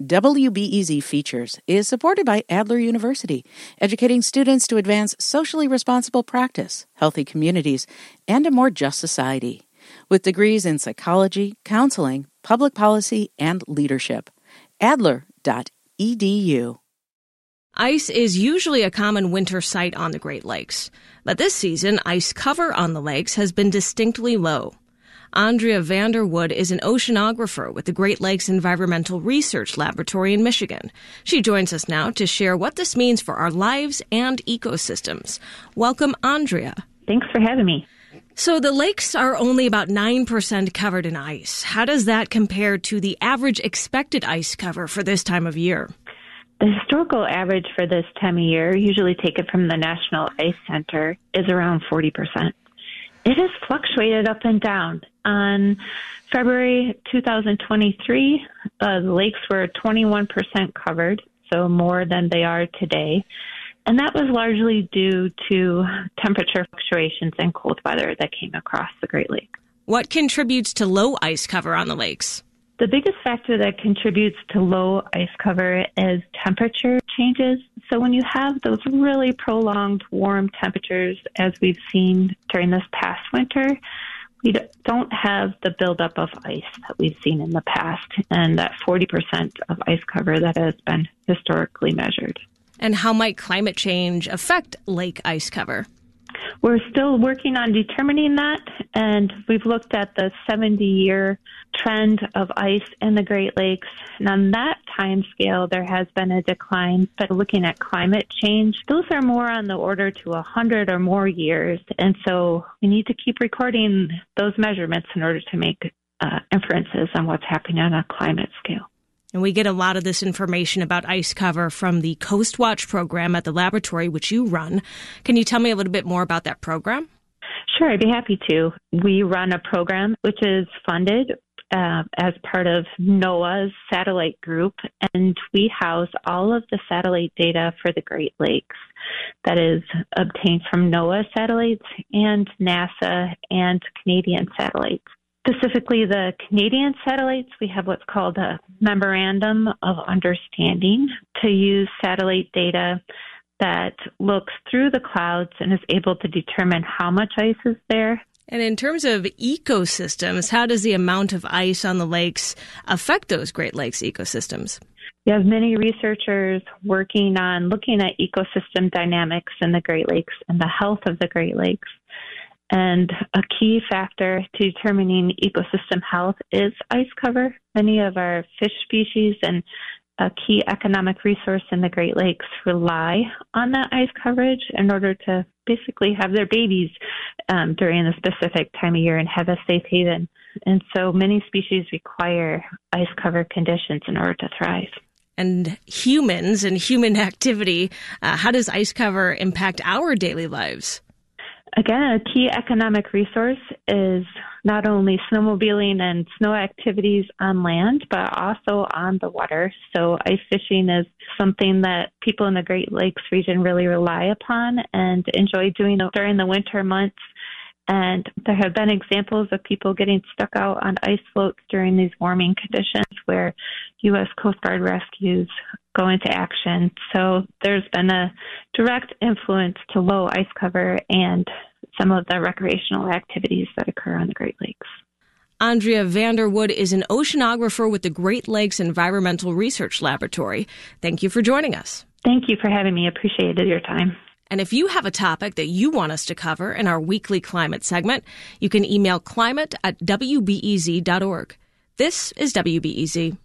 WBEZ Features is supported by Adler University, educating students to advance socially responsible practice, healthy communities, and a more just society. With degrees in psychology, counseling, public policy, and leadership. Adler.edu. Ice is usually a common winter sight on the Great Lakes, but this season, ice cover on the lakes has been distinctly low. Andrea Vander Woude is an oceanographer with the Great Lakes Environmental Research Laboratory in Michigan. She joins us now to share what this means for our lives and ecosystems. Welcome, Andrea. Thanks for having me. So the lakes are only about 9% covered in ice. How does that compare to the average expected ice cover for this time of year? The historical average for this time of year, usually taken from the National Ice Center, is around 40%. It has fluctuated up and down. On February 2023, uh, the lakes were 21% covered, so more than they are today. And that was largely due to temperature fluctuations and cold weather that came across the Great Lakes. What contributes to low ice cover on the lakes? The biggest factor that contributes to low ice cover is temperature changes. So when you have those really prolonged warm temperatures, as we've seen during this past winter, we don't have the buildup of ice that we've seen in the past and that 40% of ice cover that has been historically measured. And how might climate change affect lake ice cover? We're still working on determining that, and we've looked at the 70 year trend of ice in the Great Lakes. And on that time scale, there has been a decline. But looking at climate change, those are more on the order to 100 or more years. And so we need to keep recording those measurements in order to make uh, inferences on what's happening on a climate scale. And we get a lot of this information about ice cover from the CoastWatch program at the laboratory, which you run. Can you tell me a little bit more about that program? Sure, I'd be happy to. We run a program which is funded uh, as part of NOAA's satellite group, and we house all of the satellite data for the Great Lakes that is obtained from NOAA satellites and NASA and Canadian satellites specifically the Canadian satellites, we have what's called a memorandum of understanding to use satellite data that looks through the clouds and is able to determine how much ice is there. And in terms of ecosystems, how does the amount of ice on the lakes affect those Great Lakes ecosystems? We have many researchers working on looking at ecosystem dynamics in the Great Lakes and the health of the Great Lakes. And a key factor to determining ecosystem health is ice cover. Many of our fish species and a key economic resource in the Great Lakes rely on that ice coverage in order to basically have their babies um, during a specific time of year and have a safe haven. And so many species require ice cover conditions in order to thrive and humans and human activity. Uh, how does ice cover impact our daily lives? Again, a key economic resource is not only snowmobiling and snow activities on land, but also on the water. So, ice fishing is something that people in the Great Lakes region really rely upon and enjoy doing during the winter months. And there have been examples of people getting stuck out on ice floats during these warming conditions where U.S. Coast Guard rescues go into action. So there's been a direct influence to low ice cover and some of the recreational activities that occur on the Great Lakes. Andrea Vander Woude is an oceanographer with the Great Lakes Environmental Research Laboratory. Thank you for joining us. Thank you for having me. Appreciated your time. And if you have a topic that you want us to cover in our weekly climate segment, you can email climate at wbez.org. This is WBEZ.